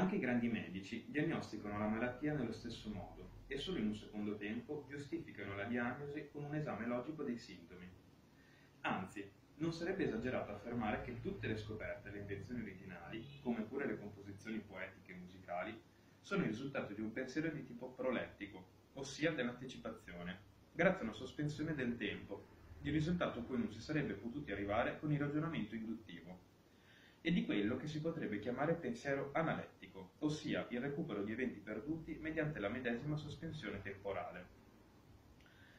Anche i grandi medici diagnosticano la malattia nello stesso modo e solo in un secondo tempo giustificano la diagnosi con un esame logico dei sintomi. Anzi, non sarebbe esagerato affermare che tutte le scoperte e le invenzioni originali, come pure le composizioni poetiche e musicali, sono il risultato di un pensiero di tipo prolettico, ossia dell'anticipazione, grazie a una sospensione del tempo, di risultato a cui non si sarebbe potuti arrivare con il ragionamento induttivo, e di quello che si potrebbe chiamare pensiero analettico, ossia il recupero di eventi perduti mediante la medesima sospensione temporale.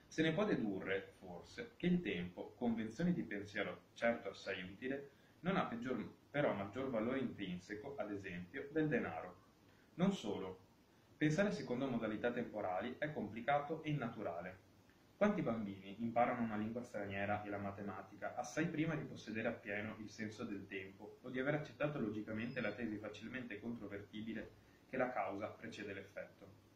Se ne può dedurre, forse, che il tempo, convenzione di pensiero certo assai utile, non ha peggior, però maggior valore intrinseco, ad esempio, del denaro. Non solo. Pensare secondo modalità temporali è complicato e innaturale. Quanti bambini imparano una lingua straniera e la matematica assai prima di possedere appieno il senso del tempo o di aver accettato logicamente la tesi facilmente controvertibile che la causa precede l'effetto?